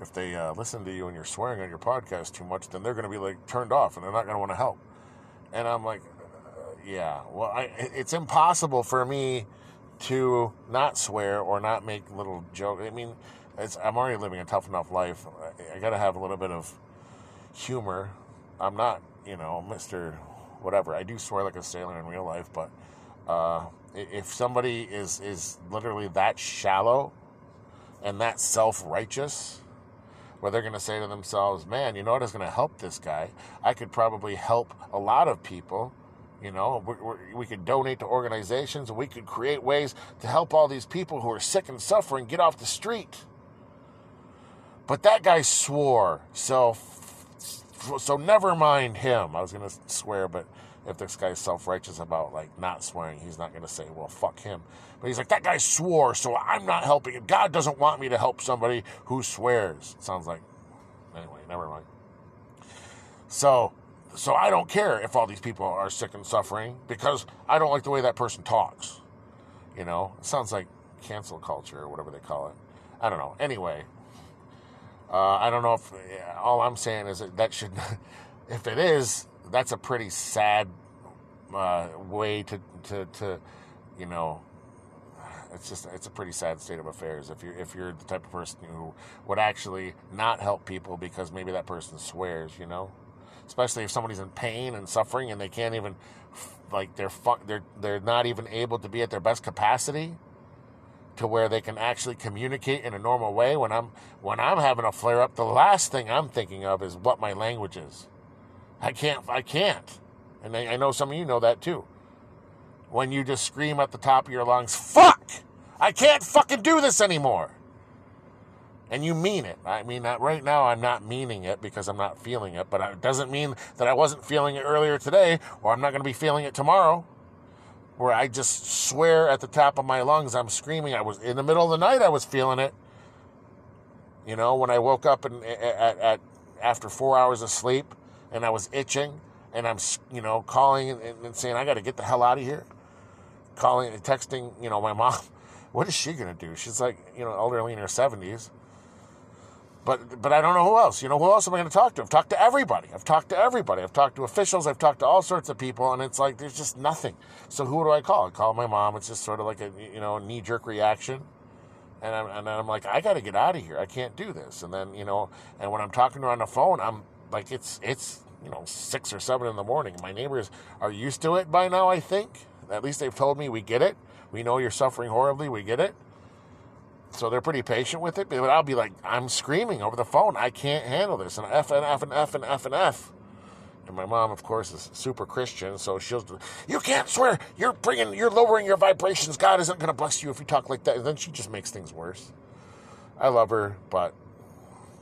if they uh, listen to you and you're swearing on your podcast too much, then they're going to be like turned off and they're not going to want to help. And I'm like, yeah. Well, I, it's impossible for me to not swear or not make little jokes. I mean, I'm already living a tough enough life. I, I got to have a little bit of humor. I'm not, you know, Mister whatever. I do swear like a sailor in real life, but uh, if somebody is is literally that shallow and that self righteous, where they're going to say to themselves, "Man, you know what is going to help this guy? I could probably help a lot of people." You know, we, we, we could donate to organizations we could create ways to help all these people who are sick and suffering get off the street. But that guy swore, so so never mind him. I was to swear, but if this guy's self righteous about like not swearing, he's not to say, well, fuck him. But he's like, that guy swore, so I'm not helping him. God doesn't want me to help somebody who swears. It sounds like, anyway, never mind. So so I don't care if all these people are sick and suffering because I don't like the way that person talks. You know, it sounds like cancel culture or whatever they call it. I don't know. Anyway, uh, I don't know if all I'm saying is that that should, if it is, that's a pretty sad uh, way to, to, to, you know, it's just it's a pretty sad state of affairs if you're if you're the type of person who would actually not help people because maybe that person swears, you know especially if somebody's in pain and suffering and they can't even like they're they're they're not even able to be at their best capacity to where they can actually communicate in a normal way when I'm when I'm having a flare up the last thing I'm thinking of is what my language is I can't I can't and I, I know some of you know that too when you just scream at the top of your lungs, fuck! I can't fucking do this anymore. And you mean it. I mean, that right now I'm not meaning it because I'm not feeling it, but it doesn't mean that I wasn't feeling it earlier today or I'm not going to be feeling it tomorrow. Where I just swear at the top of my lungs, I'm screaming. I was in the middle of the night, I was feeling it. You know, when I woke up and at, at after four hours of sleep and I was itching and I'm, you know, calling and, and saying, I got to get the hell out of here. Calling and texting, you know, my mom. What is she going to do? She's like, you know, elderly in her 70s. But, but I don't know who else. You know, who else am I going to talk to? I've talked to everybody. I've talked to everybody. I've talked to officials. I've talked to all sorts of people, and it's like there's just nothing. So who do I call? I call my mom. It's just sort of like a you know knee jerk reaction and I'm, and I'm like, I got to get out of here. I can't do this. And then you know, and when I'm talking to her on the phone, I'm like, it's it's you know six or seven in the morning. My neighbors are used to it by now. I think at least they've told me we get it. We know you're suffering horribly. We get it. So they're pretty patient with it. But I'll be like, I'm screaming over the phone. I can't handle this. And F and F and F and F and F. And my mom, of course, is super Christian, so she'll, you can't swear. You're bringing, you're lowering your vibrations. God isn't going to bless you if you talk like that. And then she just makes things worse. I love her, but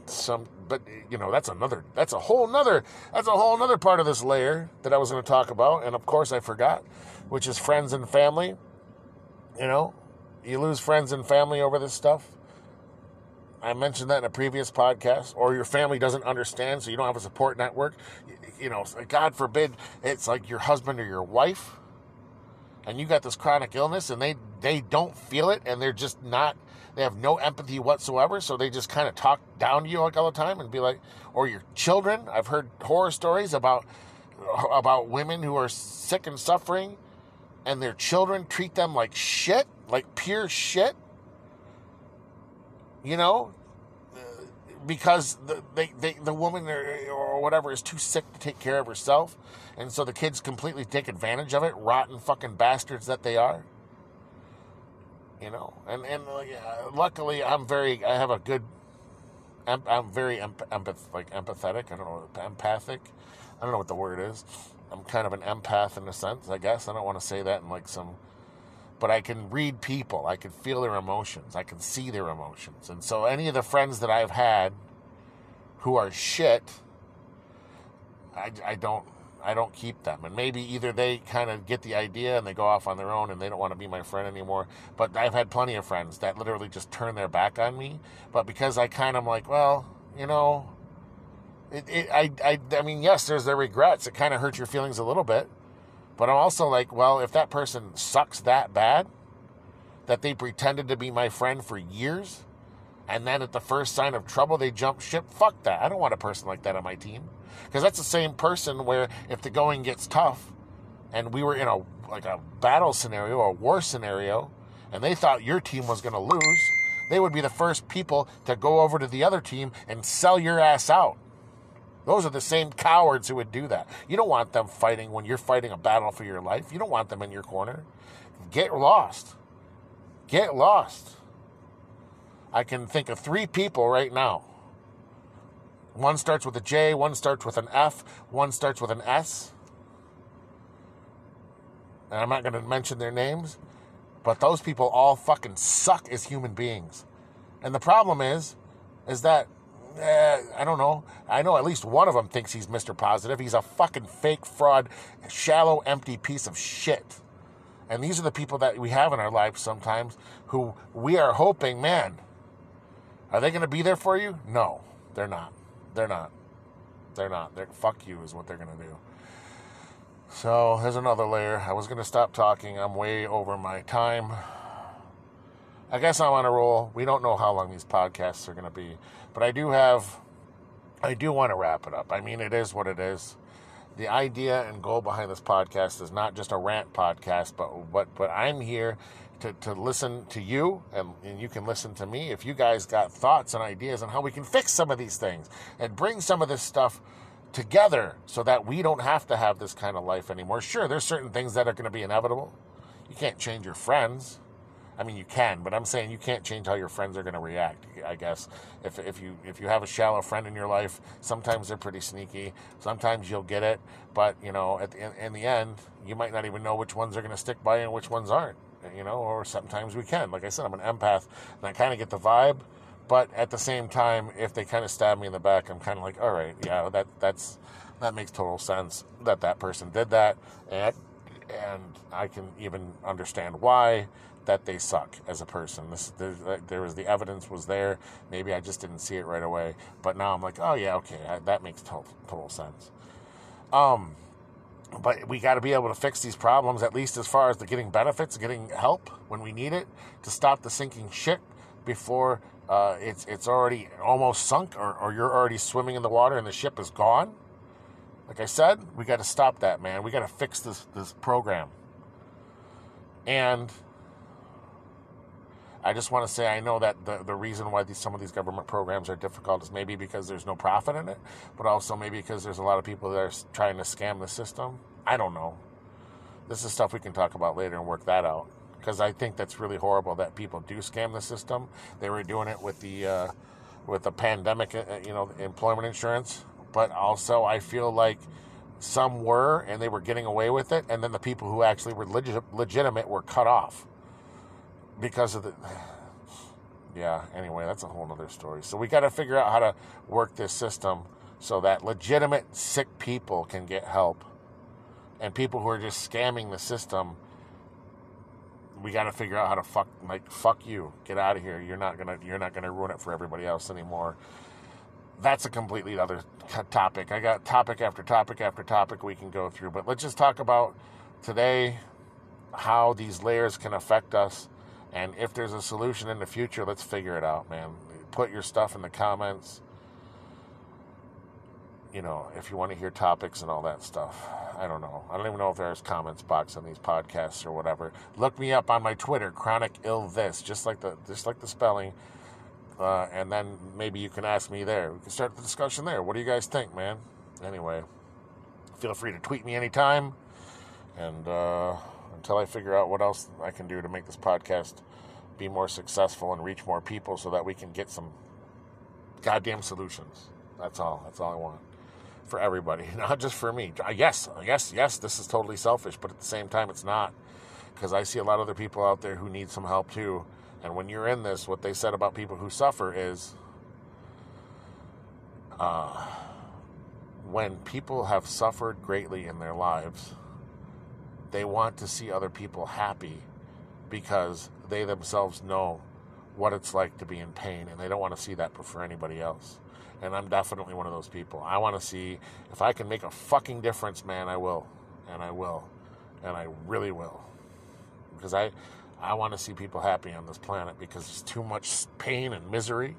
some, but you know, that's another, that's a whole nother, that's a whole nother part of this layer that I was going to talk about. And of course, I forgot, which is friends and family. You know, you lose friends and family over this stuff. I mentioned that in a previous podcast, or your family doesn't understand, so you don't have a support network you know, God forbid, it's like your husband or your wife, and you got this chronic illness, and they they don't feel it, and they're just not. They have no empathy whatsoever, so they just kind of talk down to you like all the time, and be like, or your children. I've heard horror stories about about women who are sick and suffering, and their children treat them like shit, like pure shit. You know, because the they, they, the woman or, or whatever is too sick to take care of herself, and so the kids completely take advantage of it. Rotten fucking bastards that they are. You know, and and uh, luckily I'm very I have a good. I'm, I'm very empath, like empathetic. I don't know empathic. I don't know what the word is. I'm kind of an empath in a sense, I guess. I don't want to say that in like some but I can read people. I can feel their emotions. I can see their emotions. And so any of the friends that I've had who are shit, I, I don't I don't keep them. And maybe either they kind of get the idea and they go off on their own and they don't want to be my friend anymore. But I've had plenty of friends that literally just turn their back on me. But because I kind of like, well, you know, it, it, I, I, I mean, yes, there's their regrets. It kind of hurts your feelings a little bit. But I'm also like, well, if that person sucks that bad that they pretended to be my friend for years, and then at the first sign of trouble they jump ship, fuck that. I don't want a person like that on my team. Because that's the same person where if the going gets tough and we were in a like a battle scenario a war scenario and they thought your team was going to lose, they would be the first people to go over to the other team and sell your ass out. Those are the same cowards who would do that. You don't want them fighting when you're fighting a battle for your life. You don't want them in your corner. Get lost. Get lost. I can think of three people right now. One starts with a J, one starts with an F, one starts with an S. And I'm not going to mention their names, but those people all fucking suck as human beings. And the problem is, is that eh, I don't know. I know at least one of them thinks he's Mr. Positive. He's a fucking fake, fraud, shallow, empty piece of shit. And these are the people that we have in our lives sometimes who we are hoping, man, are they going to be there for you? No, they're not. They're not. They're not. They're, fuck you is what they're going to do. So there's another layer. I was going to stop talking. I'm way over my time. I guess I'm on a roll. We don't know how long these podcasts are going to be. But I do have, I do want to wrap it up. I mean, it is what it is. The idea and goal behind this podcast is not just a rant podcast, but but but I'm here to, to listen to you and, and you can listen to me if you guys got thoughts and ideas on how we can fix some of these things and bring some of this stuff together so that we don't have to have this kind of life anymore. Sure, there's certain things that are going to be inevitable. You can't change your friends. I mean, you can, but I'm saying you can't change how your friends are going to react. I guess if if you if you have a shallow friend in your life, sometimes they're pretty sneaky. Sometimes you'll get it, but you know, at the, in, in the end, you might not even know which ones are going to stick by and which ones aren't. You know, or sometimes we can. Like I said, I'm an empath, and I kind of get the vibe. But at the same time, if they kind of stab me in the back, I'm kind of like, all right, yeah, that that's that makes total sense that that person did that, and and I can even understand why that they suck as a person. This there was the evidence was there. Maybe I just didn't see it right away, but now I'm like, oh yeah, okay, that makes total, total sense. Um, but we got to be able to fix these problems at least as far as the getting benefits, getting help when we need it to stop the sinking ship before uh, it's it's already almost sunk or, or you're already swimming in the water and the ship is gone. Like I said, we got to stop that, man. We got to fix this this program. And I just want to say I know that the, the reason why these, some of these government programs are difficult is maybe because there's no profit in it, but also maybe because there's a lot of people that are trying to scam the system. I don't know. This is stuff we can talk about later and work that out because I think that's really horrible that people do scam the system. They were doing it with the uh, with the pandemic, uh, you know, employment insurance, but also I feel like some were and they were getting away with it, and then the people who actually were legit, legitimate were cut off because of the yeah anyway that's a whole other story. So we got to figure out how to work this system so that legitimate sick people can get help. And people who are just scamming the system we got to figure out how to fuck like fuck you. Get out of here. You're not gonna you're not gonna ruin it for everybody else anymore. That's a completely other topic. I got topic after topic after topic we can go through but let's just talk about today how these layers can affect us and if there's a solution in the future, let's figure it out, man. Put your stuff in the comments. You know, if you want to hear topics and all that stuff. I don't know. I don't even know if there's comments box on these podcasts or whatever. Look me up on my Twitter, chronic ill this, just like the just like the spelling. Uh, and then maybe you can ask me there. We can start the discussion there. What do you guys think, man? Anyway, feel free to tweet me anytime. And uh, until I figure out what else I can do to make this podcast be more successful and reach more people so that we can get some goddamn solutions. That's all. That's all I want for everybody, not just for me. Yes, yes, yes, this is totally selfish, but at the same time, it's not. Because I see a lot of other people out there who need some help too. And when you're in this, what they said about people who suffer is uh, when people have suffered greatly in their lives, they want to see other people happy because they themselves know what it's like to be in pain and they don't want to see that for anybody else. And I'm definitely one of those people. I want to see if I can make a fucking difference, man, I will. And I will. And I really will. Because I I want to see people happy on this planet because there's too much pain and misery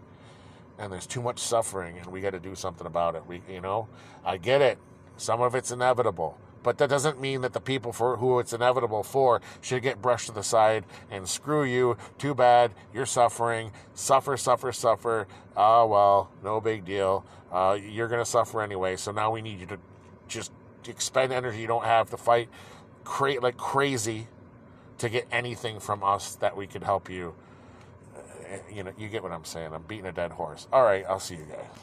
and there's too much suffering and we got to do something about it. We you know, I get it. Some of it's inevitable. But that doesn't mean that the people for who it's inevitable for should get brushed to the side and screw you. Too bad. You're suffering. Suffer, suffer, suffer. Oh, well, no big deal. Uh, you're to suffer anyway. So now we need you to just expend energy you don't have to fight cra- like crazy to get anything from us that we could help you. Uh, you know, you get what I'm saying. I'm beating a dead horse. All right, I'll see you guys.